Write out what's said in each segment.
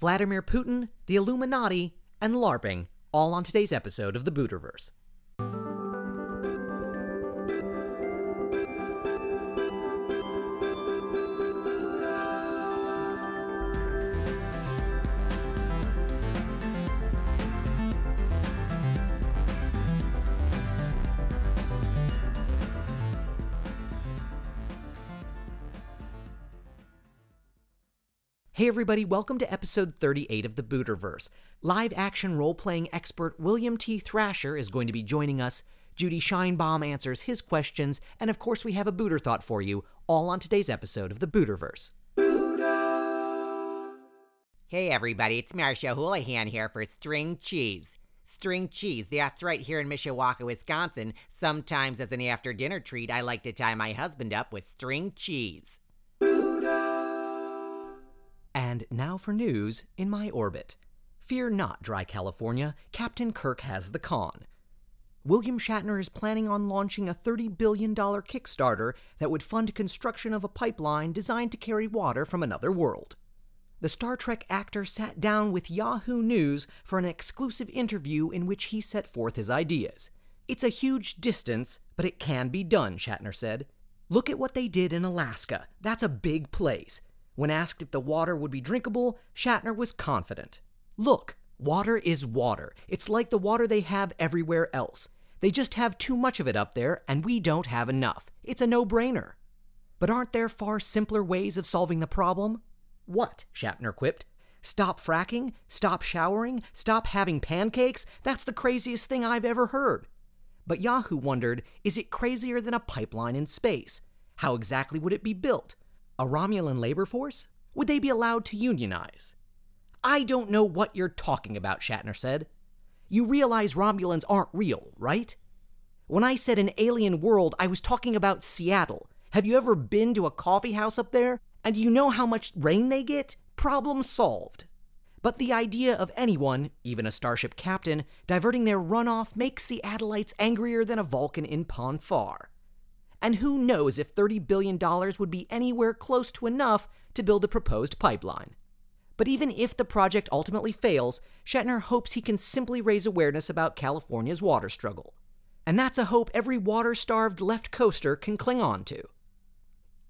Vladimir Putin, the Illuminati, and LARPing, all on today's episode of the Buterverse. Hey everybody, welcome to episode 38 of the Buterverse. Live action role playing expert William T. Thrasher is going to be joining us. Judy Scheinbaum answers his questions, and of course, we have a Buter thought for you, all on today's episode of the Buterverse. Hey everybody, it's Marcia Houlihan here for String Cheese. String cheese, that's right here in Mishawaka, Wisconsin. Sometimes as an after dinner treat, I like to tie my husband up with string cheese. And now for news in my orbit. Fear not, Dry California, Captain Kirk has the con. William Shatner is planning on launching a $30 billion Kickstarter that would fund construction of a pipeline designed to carry water from another world. The Star Trek actor sat down with Yahoo News for an exclusive interview in which he set forth his ideas. It's a huge distance, but it can be done, Shatner said. Look at what they did in Alaska. That's a big place. When asked if the water would be drinkable, Shatner was confident. Look, water is water. It's like the water they have everywhere else. They just have too much of it up there, and we don't have enough. It's a no brainer. But aren't there far simpler ways of solving the problem? What? Shatner quipped. Stop fracking? Stop showering? Stop having pancakes? That's the craziest thing I've ever heard. But Yahoo wondered is it crazier than a pipeline in space? How exactly would it be built? A Romulan labor force? Would they be allowed to unionize? I don't know what you're talking about, Shatner said. You realize Romulans aren't real, right? When I said an alien world, I was talking about Seattle. Have you ever been to a coffee house up there? And do you know how much rain they get? Problem solved. But the idea of anyone, even a starship captain, diverting their runoff makes Seattleites angrier than a Vulcan in Pon farr. And who knows if $30 billion would be anywhere close to enough to build a proposed pipeline. But even if the project ultimately fails, Shatner hopes he can simply raise awareness about California's water struggle. And that's a hope every water starved left coaster can cling on to.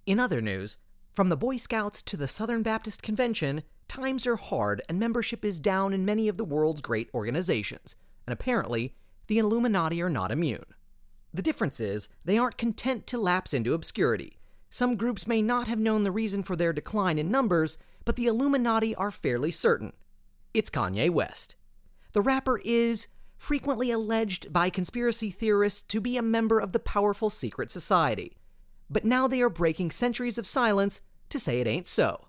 In other news, from the Boy Scouts to the Southern Baptist Convention, times are hard and membership is down in many of the world's great organizations, and apparently, the Illuminati are not immune. The difference is, they aren't content to lapse into obscurity. Some groups may not have known the reason for their decline in numbers, but the Illuminati are fairly certain. It's Kanye West. The rapper is frequently alleged by conspiracy theorists to be a member of the powerful secret society. But now they are breaking centuries of silence to say it ain't so.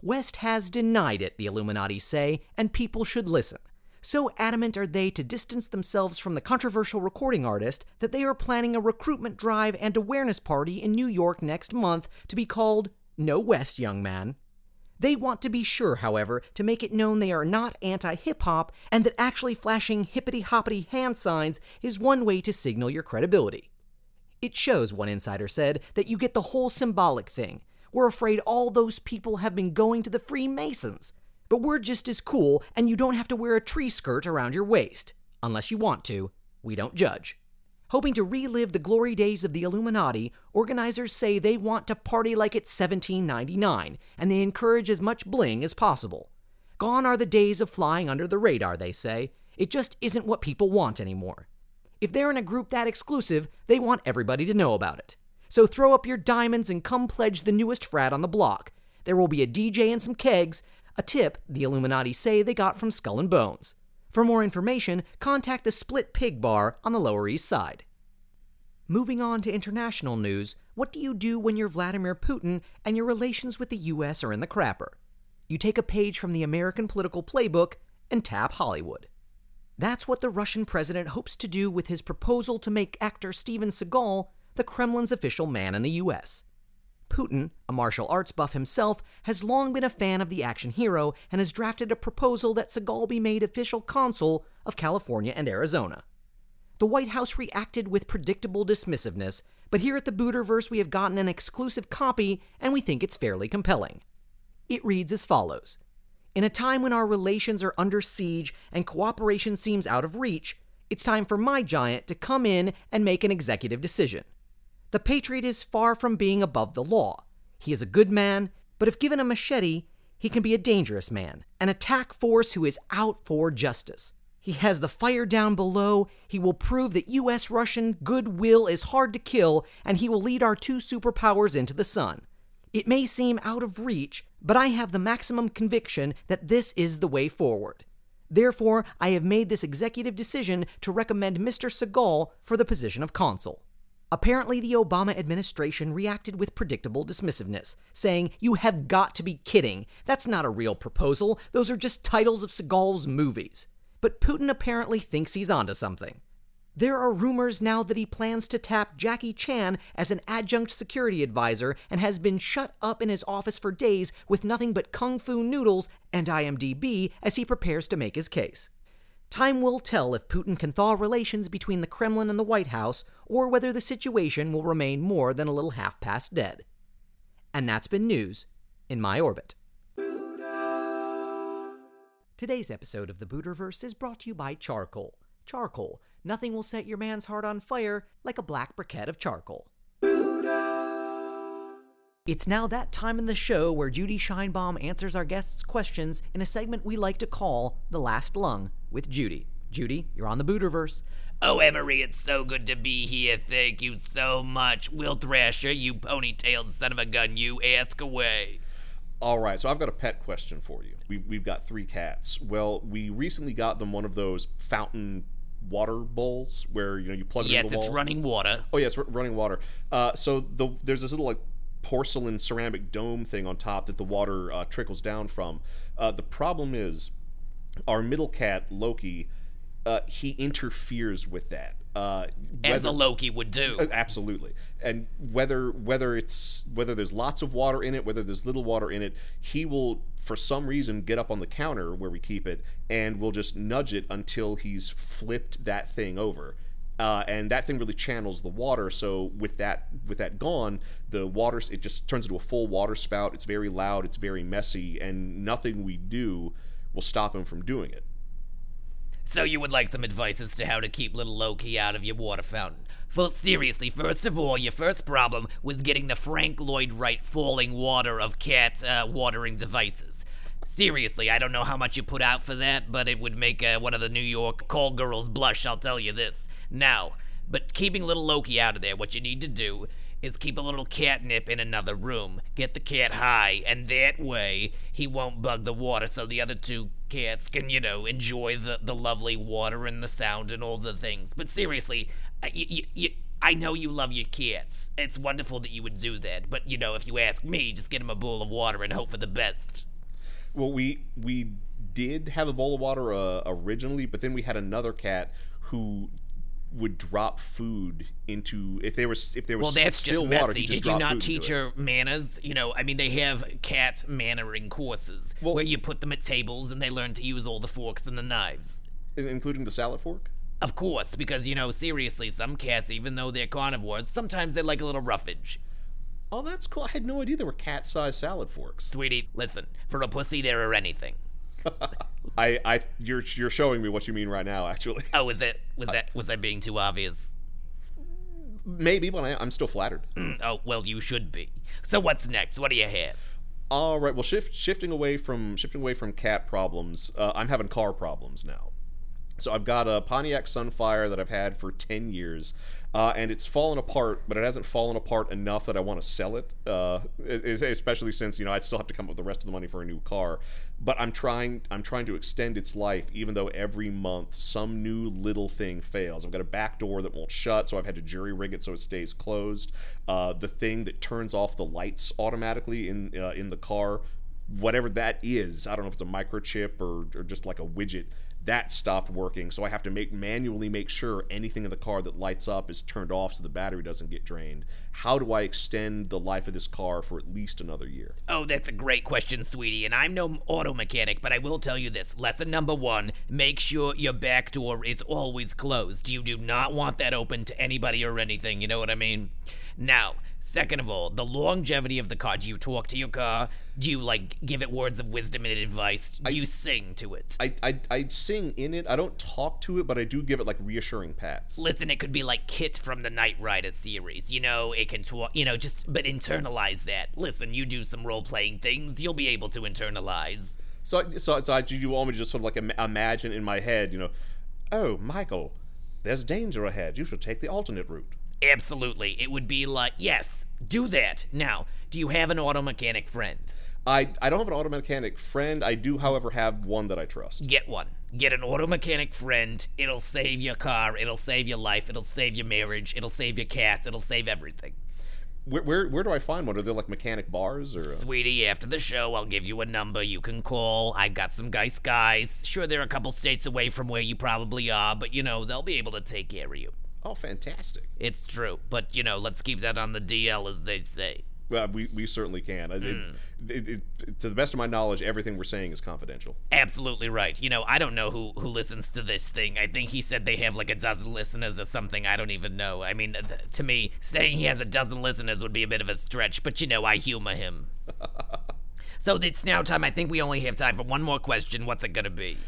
West has denied it, the Illuminati say, and people should listen. So adamant are they to distance themselves from the controversial recording artist that they are planning a recruitment drive and awareness party in New York next month to be called No West, Young Man. They want to be sure, however, to make it known they are not anti hip hop and that actually flashing hippity hoppity hand signs is one way to signal your credibility. It shows, one insider said, that you get the whole symbolic thing. We're afraid all those people have been going to the Freemasons. But we're just as cool, and you don't have to wear a tree skirt around your waist. Unless you want to. We don't judge. Hoping to relive the glory days of the Illuminati, organizers say they want to party like it's 1799, and they encourage as much bling as possible. Gone are the days of flying under the radar, they say. It just isn't what people want anymore. If they're in a group that exclusive, they want everybody to know about it. So throw up your diamonds and come pledge the newest frat on the block. There will be a DJ and some kegs, a tip the Illuminati say they got from Skull and Bones. For more information, contact the Split Pig Bar on the Lower East Side. Moving on to international news, what do you do when you're Vladimir Putin and your relations with the US are in the crapper? You take a page from the American political playbook and tap Hollywood. That's what the Russian president hopes to do with his proposal to make actor Steven Seagal the Kremlin's official man in the US. Putin, a martial arts buff himself, has long been a fan of the action hero and has drafted a proposal that Seagal be made official consul of California and Arizona. The White House reacted with predictable dismissiveness, but here at the Buterverse we have gotten an exclusive copy and we think it's fairly compelling. It reads as follows In a time when our relations are under siege and cooperation seems out of reach, it's time for my giant to come in and make an executive decision. The Patriot is far from being above the law. He is a good man, but if given a machete, he can be a dangerous man, an attack force who is out for justice. He has the fire down below. He will prove that US Russian goodwill is hard to kill, and he will lead our two superpowers into the sun. It may seem out of reach, but I have the maximum conviction that this is the way forward. Therefore, I have made this executive decision to recommend Mr. Seagal for the position of consul. Apparently, the Obama administration reacted with predictable dismissiveness, saying, You have got to be kidding. That's not a real proposal. Those are just titles of Seagal's movies. But Putin apparently thinks he's onto something. There are rumors now that he plans to tap Jackie Chan as an adjunct security advisor and has been shut up in his office for days with nothing but kung fu noodles and IMDb as he prepares to make his case. Time will tell if Putin can thaw relations between the Kremlin and the White House or whether the situation will remain more than a little half past dead. And that's been news in my orbit. Today's episode of the Buterverse is brought to you by Charcoal. Charcoal Nothing will set your man's heart on fire like a black briquette of charcoal. It's now that time in the show where Judy Scheinbaum answers our guests' questions in a segment we like to call The Last Lung with Judy. Judy, you're on the Buterverse. Oh, Emery, it's so good to be here. Thank you so much. Will Thrasher, you ponytailed son of a gun, you ask away. All right, so I've got a pet question for you. We've, we've got three cats. Well, we recently got them one of those fountain water bowls where you know you plug it yes, into the it's running water. Oh yes, r- running water. Uh, so the there's this little like porcelain ceramic dome thing on top that the water uh, trickles down from. Uh, the problem is our middle cat Loki. Uh, he interferes with that. Uh, As a Loki would do. uh, Absolutely, and whether whether it's whether there's lots of water in it, whether there's little water in it, he will for some reason get up on the counter where we keep it, and we'll just nudge it until he's flipped that thing over. Uh, and that thing really channels the water. So with that with that gone, the water it just turns into a full water spout. It's very loud. It's very messy, and nothing we do will stop him from doing it. So you would like some advice as to how to keep little Loki out of your water fountain? Well, seriously, first of all, your first problem was getting the Frank Lloyd Wright falling water of cat uh, watering devices. Seriously, I don't know how much you put out for that, but it would make uh, one of the New York call girls blush, I'll tell you this. Now, but keeping little Loki out of there, what you need to do is keep a little catnip in another room. Get the cat high, and that way he won't bug the water so the other two cats can, you know, enjoy the, the lovely water and the sound and all the things. But seriously, I- you, you, I know you love your cats. It's wonderful that you would do that. But, you know, if you ask me, just get them a bowl of water and hope for the best. Well, we we did have a bowl of water uh, originally, but then we had another cat who would drop food into if there was if there was Well, that's still just water. he'd just Did you not teach her manners? You know, I mean, they have cat mannering courses Well- where you put them at tables and they learn to use all the forks and the knives. Including the salad fork? Of course, because you know, seriously, some cats, even though they're carnivores, sometimes they like a little roughage. Oh, that's cool. I had no idea there were cat-sized salad forks. Sweetie, listen, for a pussy, there are anything. I, I, you're you're showing me what you mean right now. Actually, Oh, was it? Was that? Was I being too obvious? maybe, but I, I'm still flattered. Oh, well, you should be. So what's next? What do you have? All right. Well, shift shifting away from shifting away from cat problems. Uh, I'm having car problems now. So I've got a Pontiac Sunfire that I've had for ten years, uh, and it's fallen apart. But it hasn't fallen apart enough that I want to sell it. Uh, especially since you know I'd still have to come up with the rest of the money for a new car. But I'm trying. I'm trying to extend its life, even though every month some new little thing fails. I've got a back door that won't shut, so I've had to jury rig it so it stays closed. Uh, the thing that turns off the lights automatically in uh, in the car whatever that is i don't know if it's a microchip or, or just like a widget that stopped working so i have to make manually make sure anything in the car that lights up is turned off so the battery doesn't get drained how do i extend the life of this car for at least another year Oh, that's a great question, sweetie. And I'm no auto mechanic, but I will tell you this. Lesson number one make sure your back door is always closed. You do not want that open to anybody or anything. You know what I mean? Now, Second of all, the longevity of the car. Do you talk to your car? Do you like give it words of wisdom and advice? Do you sing to it? I, I I sing in it. I don't talk to it, but I do give it like reassuring pats. Listen, it could be like Kit from the Knight Rider series. You know, it can talk. You know, just but internalize that. Listen, you do some role playing things, you'll be able to internalize. So I- so so I, do you want me to just sort of like im- imagine in my head, you know, oh Michael, there's danger ahead. You should take the alternate route. Absolutely, it would be like yes, do that. Now, do you have an auto mechanic friend? I I don't have an auto mechanic friend. I do, however, have one that I trust. Get one. Get an auto mechanic friend. It'll save your car. It'll save your life. It'll save your marriage. It'll save your cats. It'll save everything. Where where, where do I find one? Are there like mechanic bars or? uh, Sweetie, after the show, I'll give you a number you can call. I've got some nice guys. Sure, they're a couple states away from where you probably are, but you know, they'll be able to take care of you. Oh, fantastic. It's true. But, you know, let's keep that on the DL, as they say. Well, we, we certainly can. It- Hmm. it, it, it, to the best of my knowledge, everything we're saying is confidential. Absolutely right. You know, I don't know who who listens to this thing. I think he said they have like a dozen listeners or something. I don't even know. I mean, th- to me, saying he has a dozen listeners would be a bit of a stretch, but you know, I humor him. so it's now time. I think we only have time for one more question. What's it gonna be?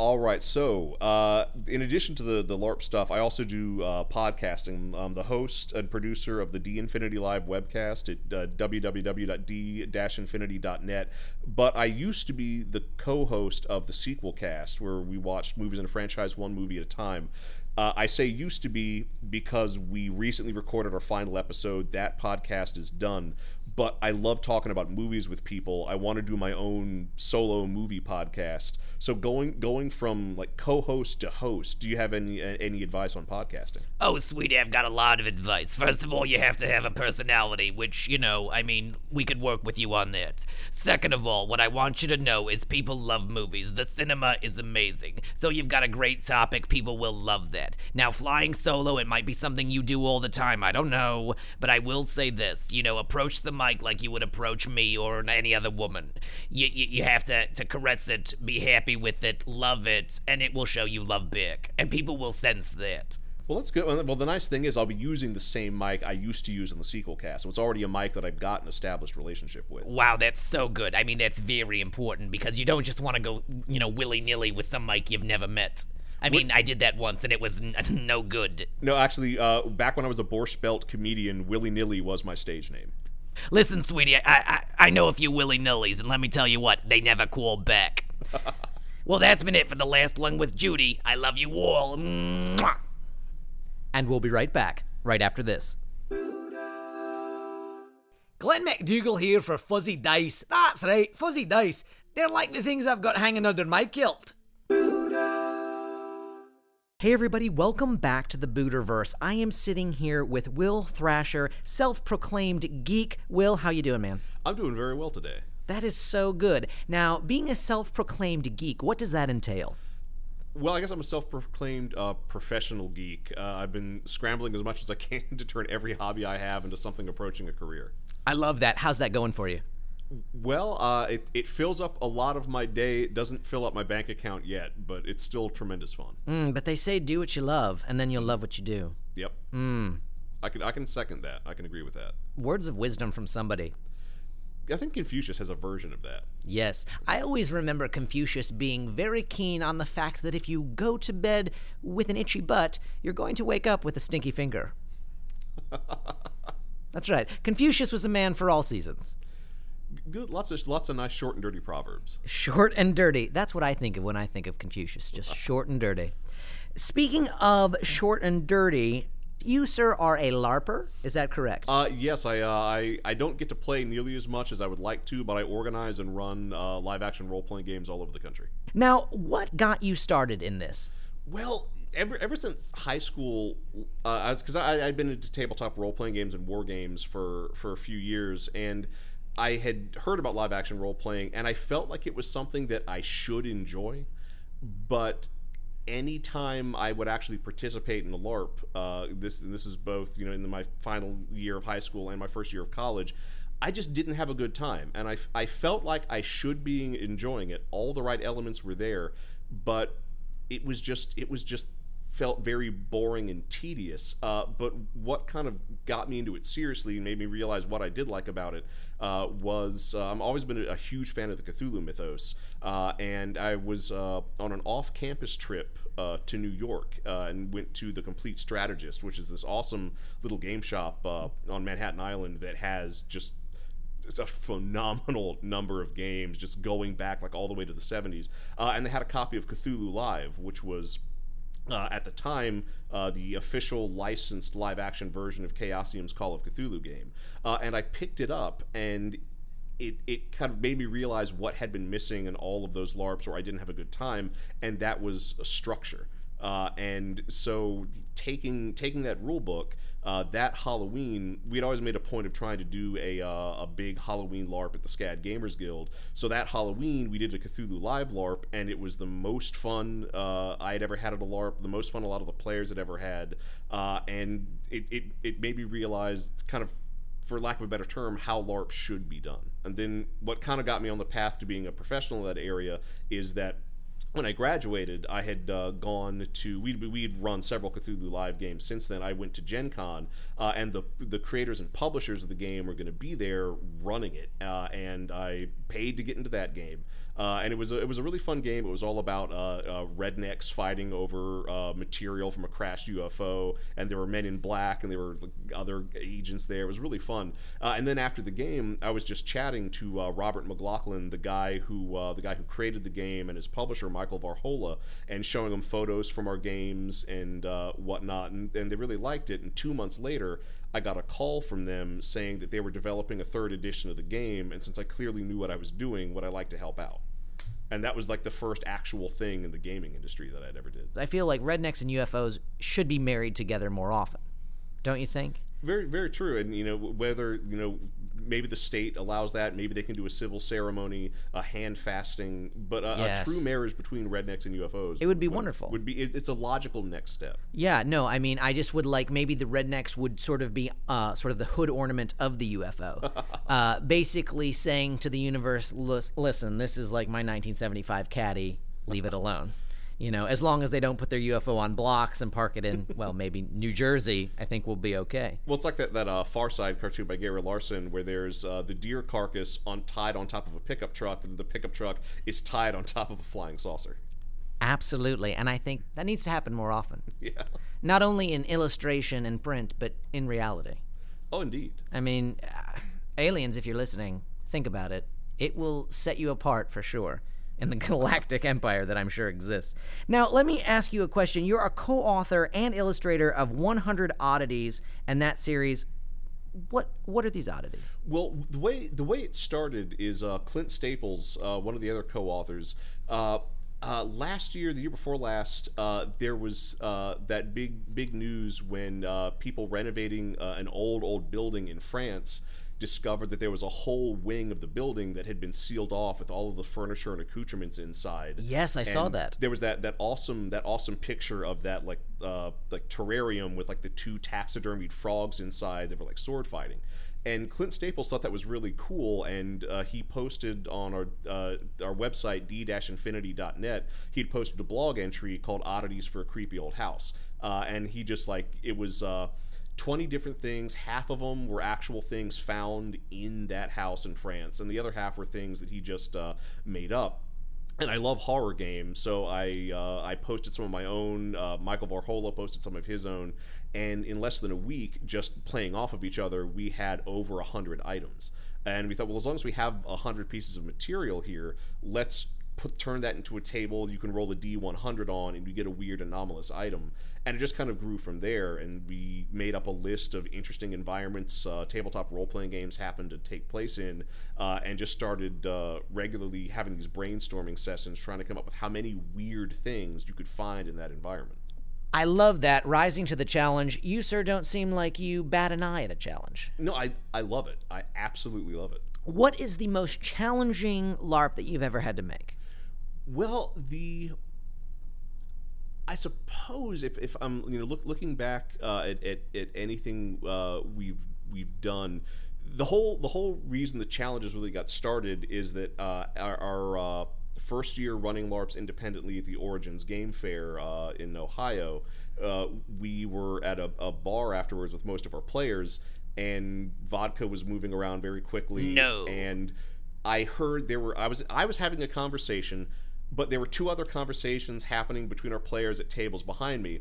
All right. So, uh, in addition to the the LARP stuff, I also do uh, podcasting. I'm the host and producer of the D Infinity Live webcast at uh, www.d-infinity.net. But I used to be the co-host of the sequel cast, where we watched movies in a franchise one movie at a time. Uh, I say used to be because we recently recorded our final episode. That podcast is done. But I love talking about movies with people. I want to do my own solo movie podcast. So going going from like co-host to host, do you have any any advice on podcasting? Oh, sweetie, I've got a lot of advice. First of all, you have to have a personality, which, you know, I mean, we could work with you on that. Second of all, what I want you to know is people love movies. The cinema is amazing. So you've got a great topic. People will love that. Now, flying solo, it might be something you do all the time. I don't know. But I will say this you know, approach the mic like you would approach me or any other woman. You, you, you have to, to caress it, be happy with it, love it, and it will show you love back. And people will sense that. Well, that's good. Well, the nice thing is I'll be using the same mic I used to use in the sequel cast, so it's already a mic that I've got an established relationship with. Wow, that's so good. I mean, that's very important because you don't just want to go, you know, willy nilly with some mic you've never met. I mean, I did that once and it was n- no good. No, actually, uh, back when I was a Borscht Belt comedian, Willy Nilly was my stage name. Listen, sweetie, I, I, I know a few willy nillies, and let me tell you what, they never call back. well, that's been it for the last lung with Judy. I love you all. Mwah. And we'll be right back, right after this. Glenn McDougall here for Fuzzy Dice. That's right, Fuzzy Dice. They're like the things I've got hanging under my kilt. Hey everybody, welcome back to the Buterverse. I am sitting here with Will Thrasher, self-proclaimed geek. Will, how you doing, man? I'm doing very well today. That is so good. Now, being a self-proclaimed geek, what does that entail? Well, I guess I'm a self-proclaimed uh, professional geek. Uh, I've been scrambling as much as I can to turn every hobby I have into something approaching a career. I love that. How's that going for you? Well, uh, it, it fills up a lot of my day. It doesn't fill up my bank account yet, but it's still tremendous fun. Mm, but they say do what you love, and then you'll love what you do. Yep. I can I can second that. I can agree with that. Words of wisdom from somebody. I think Confucius has a version of that. Yes, I always remember Confucius being very keen on the fact that if you go to bed with an itchy butt, you're going to wake up with a stinky finger. That's right. Confucius was a man for all seasons. Good, lots of lots of nice short and dirty proverbs. Short and dirty. That's what I think of when I think of Confucius. Just short and dirty. Speaking of short and dirty, you, sir, are a LARPer. Is that correct? Uh, yes, I, uh, I I don't get to play nearly as much as I would like to, but I organize and run uh, live action role playing games all over the country. now, what got you started in this? Well, ever ever since high school, uh, because I, I'd been into tabletop role playing games and war games for for a few years, and I had heard about live action role playing, and I felt like it was something that I should enjoy, but anytime I would actually participate in a LARP, uh, this this is both you know in my final year of high school and my first year of college. I just didn't have a good time, and I, I felt like I should be enjoying it. All the right elements were there, but it was just it was just felt very boring and tedious. Uh, but what kind of got me into it seriously and made me realize what I did like about it uh, was uh, I've always been a, huge fan of the Cthulhu mythos, uh, and I was uh, on an off-campus trip uh, to New York and went to the Complete Strategist, which is this awesome little game shop on Manhattan Island that has just it's a phenomenal number of games just going back like all the way to the 70s uh, and they had a copy of cthulhu live which was uh, at the time, uh, the official licensed live action version of Chaosium's Call of Cthulhu game. Uh, and I picked it up, and it, it kind of made me realize what had been missing in all of those LARPs where I didn't have a good time, and that was a structure. Uh, and so taking taking that rule book, uh, that Halloween, we'd always made a point of trying to do a, uh, a big Halloween LARP at the SCAD Gamers Guild. So that Halloween, we did a Cthulhu Live LARP, and it was the most fun uh, I had ever had at a LARP, the most fun a lot of the players had ever had. Uh, and it, it, it made me realize kind of for lack of a better term, how LARP should be done. And then what kind of got me on the path to being a professional in that area is that when I graduated, I had uh, gone to we we'd run several Cthulhu Live games since then. I went to Gen Con, uh, and the the creators and publishers of the game were going to be there running it, uh, and I paid to get into that game. Uh, and it was a, it was a really fun game. It was all about uh, uh, rednecks fighting over material from a crashed UFO, and there were men in black, and there were other agents there. It was really fun. And then after the game, I was just chatting to Robert McLaughlin, the guy who the guy who created the game, and his publisher Michael Varhola, and showing them photos from our games and uh, whatnot, and, and they really liked it. And two months later, I got a call from them saying that they were developing a third edition of the game, and since I clearly knew what I was doing, would I like to help out? and that was like the first actual thing in the gaming industry that I'd ever did. I feel like rednecks and UFOs should be married together more often. Don't you think? Very, very true. And you know, whether you know maybe the state allows that. Maybe they can do a civil ceremony, a hand fasting, but a, yes. a true marriage between rednecks and UFOs. It would be would, wonderful. Would be it, it's a logical next step. Yeah, no, I mean, I just would like maybe the rednecks would sort of be uh, sort of the hood ornament of the UFO, uh, basically saying to the universe, "Listen, this is like my 1975 caddy. Leave it alone." You know, as long as they don't put their UFO on blocks and park it in, well, maybe New Jersey, I think we'll be okay. Well, it's like that that uh, Far Side cartoon by Gary Larson, where there's uh, the deer carcass on tied on top of a pickup truck, and the pickup truck is tied on top of a flying saucer. Absolutely, and I think that needs to happen more often. Yeah. Not only in illustration and print, but in reality. Oh, indeed. I mean, uh, aliens, if you're listening, think about it. It will set you apart for sure in the galactic empire that I'm sure exists. Now, let me ask you a question. You're a co author and illustrator of 100 Oddities, and that series. What what are these oddities? Well, the way the way it started is uh, Clint Staples, uh, one of the other co-authors. Uh, uh, last year, the year before last, uh, there was uh, that big big news when uh, people renovating uh, an old old building in France discovered that there was a whole wing of the building that had been sealed off with all of the furniture and accoutrements inside. Yes, I and saw that. There was that that awesome that awesome picture of that like uh, like terrarium with like the two taxidermied frogs inside that were like sword fighting. And Clint Staples thought that was really cool, and uh, he posted on our uh, our website d-infinity.net. He'd posted a blog entry called "Oddities for a Creepy Old House," uh, and he just like it was uh, 20 different things. Half of them were actual things found in that house in France, and the other half were things that he just uh, made up. And I love horror games, so I uh, I posted some of my own. Uh, Michael Varhola posted some of his own, and in less than a week, just playing off of each other, we had over hundred items. And we thought, well, as long as we have hundred pieces of material here, let's put turn that into a table you can roll a d100 on and you get a weird anomalous item and it just kind of grew from there and we made up a list of interesting environments uh, tabletop role-playing games happened to take place in uh, and just started uh, regularly having these brainstorming sessions trying to come up with how many weird things you could find in that environment I love that rising to the challenge. You, sir, don't seem like you bat an eye at a challenge. No, I, I love it. I absolutely love it. What is the most challenging LARP that you've ever had to make? Well, the I suppose if, if I'm you know look, looking back uh, at, at, at anything uh, we've we've done, the whole the whole reason the challenges really got started is that uh, our, our uh, first year running LARPs independently at the Origins Game Fair uh, in Ohio, uh, we were at a, a bar afterwards with most of our players, and vodka was moving around very quickly. No. and I heard there were I was I was having a conversation, but there were two other conversations happening between our players at tables behind me.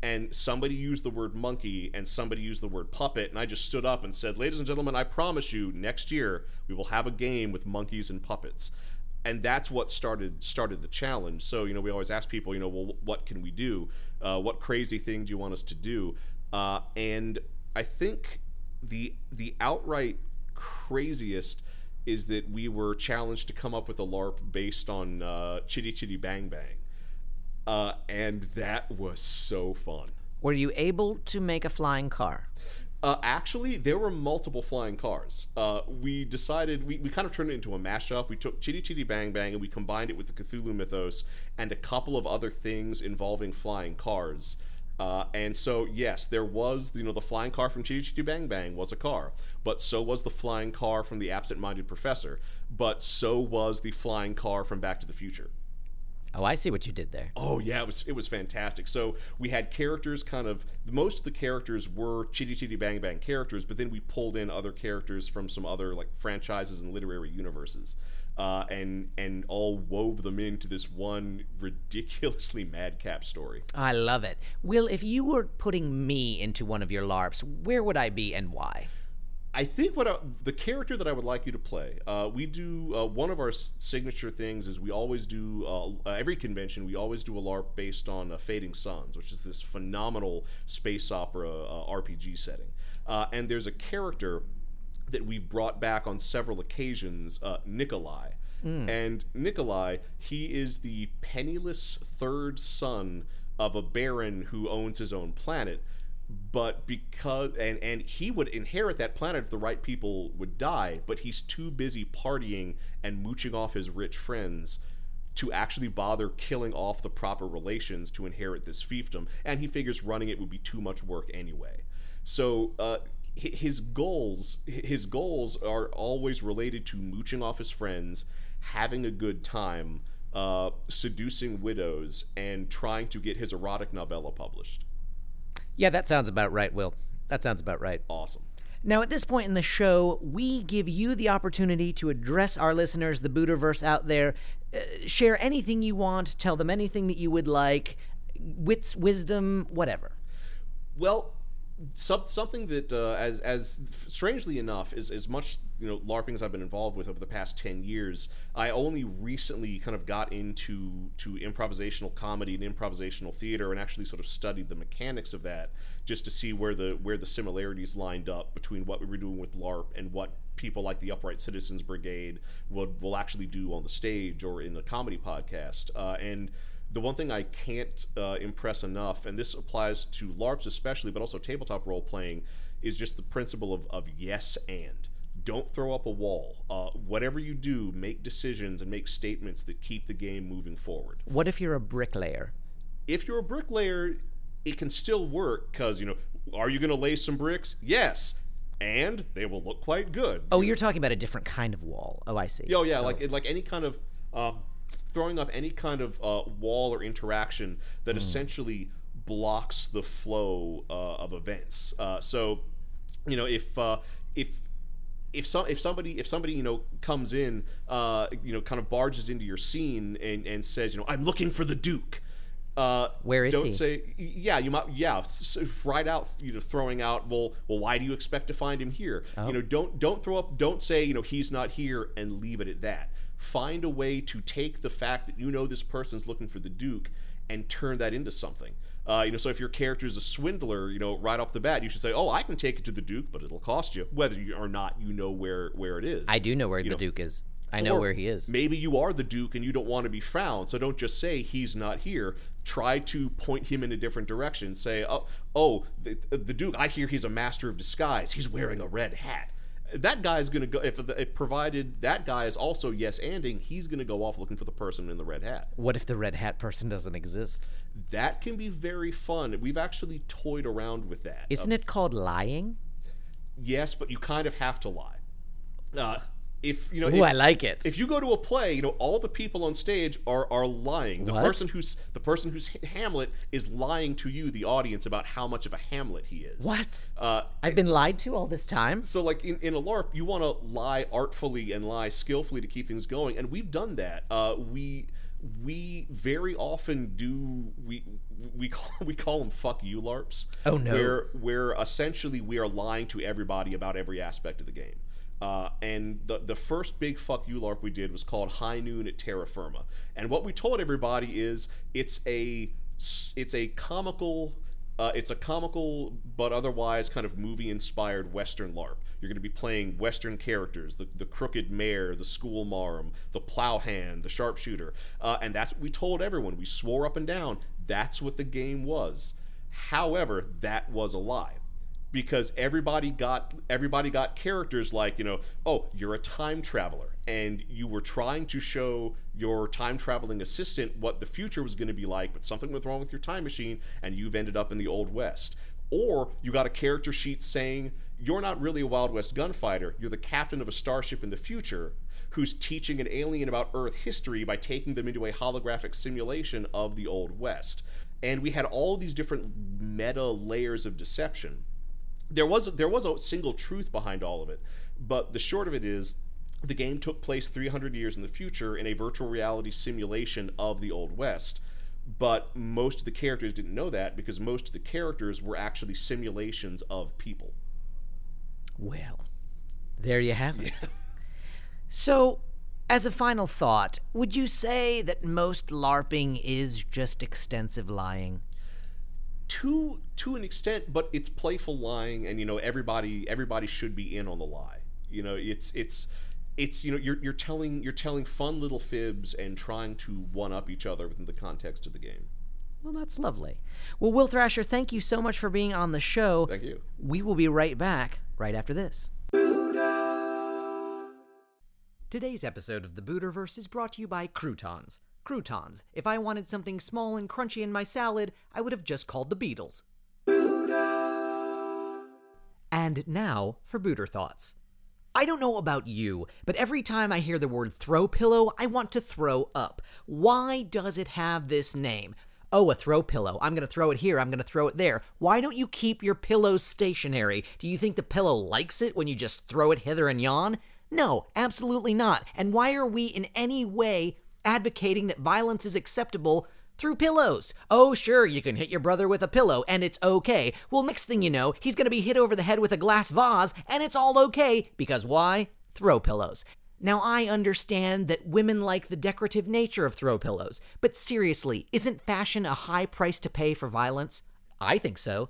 And somebody used the word monkey and somebody used the word puppet, and I just stood up and said, Ladies and gentlemen, I promise you, next year we will have a game with monkeys and puppets. And that's what started started the challenge. So, you know, we always ask people, you know, well, what can we do? Uh, what crazy thing do you want us to do? Uh, and I think the the outright craziest is that we were challenged to come up with a LARP based on uh, Chitty Chitty Bang Bang, uh, and that was so fun. Were you able to make a flying car? Uh, actually, there were multiple flying cars. Uh, we decided we, we kind of turned it into a mashup. We took Chitty Chitty Bang Bang and we combined it with the Cthulhu mythos and a couple of other things involving flying cars. Uh, and so, yes, there was you know the flying car from Chitty Chitty Bang Bang was a car, but so was the flying car from the Absent Minded Professor, but so was the flying car from Back to the Future. Oh, I see what you did there. Oh yeah, it was it was fantastic. So we had characters kind of most of the characters were Chitty Chitty Bang Bang characters, but then we pulled in other characters from some other like franchises and literary universes. Uh, and and all wove them into this one ridiculously madcap story. I love it. Will, if you were putting me into one of your LARPs, where would I be and why? I think what I, the character that I would like you to play, uh, we do uh, one of our signature things is we always do uh, uh, every convention we always do a LARP based on uh, Fading Suns, which is this phenomenal space opera uh, RPG setting. Uh, and there's a character that we've brought back on several occasions, uh, Nikolai. And Nikolai, he is the penniless third son of a baron who owns his own planet but because and and he would inherit that planet if the right people would die but he's too busy partying and mooching off his rich friends to actually bother killing off the proper relations to inherit this fiefdom. And he figures running it would be too much work anyway. So uh, his goals his goals are always related to mooching off his friends having a good time uh, seducing widows and trying to get his erotic novella published Yeah, that sounds about right, Will. That sounds about right. awesome Now, at this point in the show, we give you the opportunity to address our listeners, the Buterverse out there. Uh, share anything you want, tell them anything that you would like, wits, wisdom, whatever. Well, some, something that, uh, as as strangely enough, is as much you know LARPing as I've been involved with over the past ten years. I only recently kind of got into to improvisational comedy and improvisational theater, and actually sort of studied the mechanics of that, just to see where the where the similarities lined up between what we were doing with LARP and what people like the Upright Citizens Brigade would will actually do on the stage or in a comedy podcast, uh, and the one thing I can't uh, impress enough, and this applies to LARPs especially, but also tabletop role playing, is just the principle of, of yes and. Don't throw up a wall. Uh, whatever you do, make decisions and make statements that keep the game moving forward. What if you're a bricklayer? If you're a bricklayer, it can still work because, you know, are you going to lay some bricks? Yes. And they will look quite good. Oh, you're talking about a different kind of wall. Oh, I see. Oh yeah, like like any kind of um, throwing up any kind of uh, wall or interaction that essentially blocks the flow uh, of events. Uh, so, you know, if uh, if if some if somebody if somebody you know comes in uh, you know kind of barges into your scene and and says you know I'm looking for the Duke. Uh, Where is don't he? say yeah you might yeah right out you know throwing out well well why do you expect to find him here Oh. you know don't don't throw up don't say you know he's not here and leave it at that find a way to take the fact that you know this person's looking for the duke and turn that into something uh, you know so if your character is a swindler you know right off the bat you should say oh i can take it to the duke but it'll cost you whether you or not you know where where it is I do know where the know, Duke is. I know or where he is. Maybe you are the Duke and you don't want to be found, so don't just say he's not here. Try to point him in a different direction. Say, oh, oh, the, the Duke. I hear he's a master of disguise. He's wearing a red hat. That guy's gonna go. If, the, if provided that guy is also yes anding, he's gonna go off looking for the person in the red hat. What if the red hat person doesn't exist? That can be very fun. We've actually toyed around with that. Isn't it called lying? yes, but you kind of have to lie. Uh, if you know, Ooh, if, I like it. if you go to a play, you know all the people on stage are are lying. The What? person who's the person who's Hamlet is lying to you, the audience, about how much of a Hamlet he is. What? Uh, I've been lied to all this time. so like in, in a LARP, you want to lie artfully and lie skillfully to keep things going, and we've done that. Uh, we we very often do we we call we call them fuck you LARPs. Oh, no. Where where essentially we are lying to everybody about every aspect of the game. Uh, and the the first big fuck you LARP we did was called High Noon at Terra Firma. And what we told everybody is it's a it's a comical uh, it's a comical but otherwise kind of movie inspired Western LARP. You're going to be playing Western characters the, the crooked mayor, the school marm, the plowhand, the sharpshooter. Uh, and that's what we told everyone. We swore up and down that's what the game was. However, that was a lie because everybody got everybody got characters like you know oh you're a time traveler and you were trying to show your time traveling assistant what the future was going to be like but something went wrong with your time machine and you've ended up in the old west. Or you got a character sheet saying you're not really a wild west gunfighter. You're the captain of a starship in the future who's teaching an alien about earth history by taking them into a holographic simulation of the old west. And we had all these different meta layers of deception there was there was a single truth behind all of it, but the short of it is the game took place 300 years in the future in a virtual reality simulation of the old west. But most of the characters didn't know that because most of the characters were actually simulations of people. Well, there you have it. So, as a final thought, would you say that most LARPing is just extensive lying? To to an extent, but it's playful lying, and you know everybody everybody should be in on the lie. You know, it's it's it's you know you're you're telling you're telling fun little fibs and trying to one up each other within the context of the game. Well, that's lovely. Well, Will Thrasher, thank you so much for being on the show. Thank you. We will be right back right after this. Today's episode of the Buterverse is brought to you by Croutons. Croutons. If I wanted something small and crunchy in my salad, I would have just called the Beatles. And now for Buter Thoughts. I don't know about you, but every time I hear the word throw pillow, I want to throw up. Why does it have this name? Oh, a throw pillow. I'm going to throw it here. I'm going to throw it there. Why don't you keep your pillows stationary? Do you think the pillow likes it when you just throw it hither and yon? No, absolutely not. And why are we in any way advocating that violence is acceptable through pillows. Oh, sure, you can hit your brother with a pillow and it's okay. Well, next thing you know, he's gonna be hit over the head with a glass vase and it's all okay. Because why? Throw pillows. Now, I understand that women like the decorative nature of throw pillows, but seriously, isn't fashion a high price to pay for violence? I think so.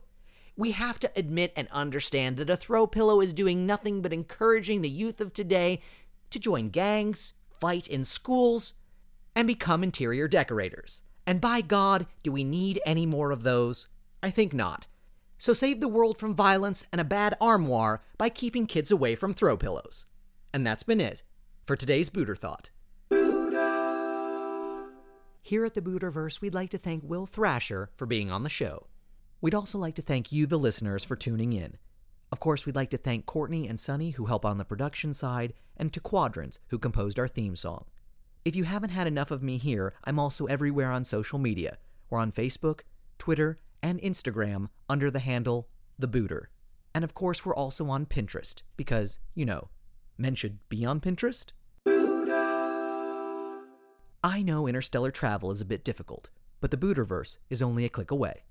We have to admit and understand that a throw pillow is doing nothing but encouraging the youth of today to join gangs, fight in schools, and become interior decorators. And by God, do we need any more of those? I think not. So save the world from violence and a bad armoire by keeping kids away from throw pillows. And that's been it for today's Buter Thought. Here at the Buterverse, we'd like to thank Will Thrasher for being on the show. We'd also like to thank you, the listeners, for tuning in. Of course, we'd like to thank Courtney and Sunny, who help on the production side, and to Quadrants, who composed our theme song. If you haven't had enough of me here, I'm also everywhere on social media. We're on Facebook, Twitter, and Instagram under the handle The Buter. And of course, we're also on Pinterest, because, you know, men should be on Pinterest. I know interstellar travel is a bit difficult, but the Buterverse is only a click away.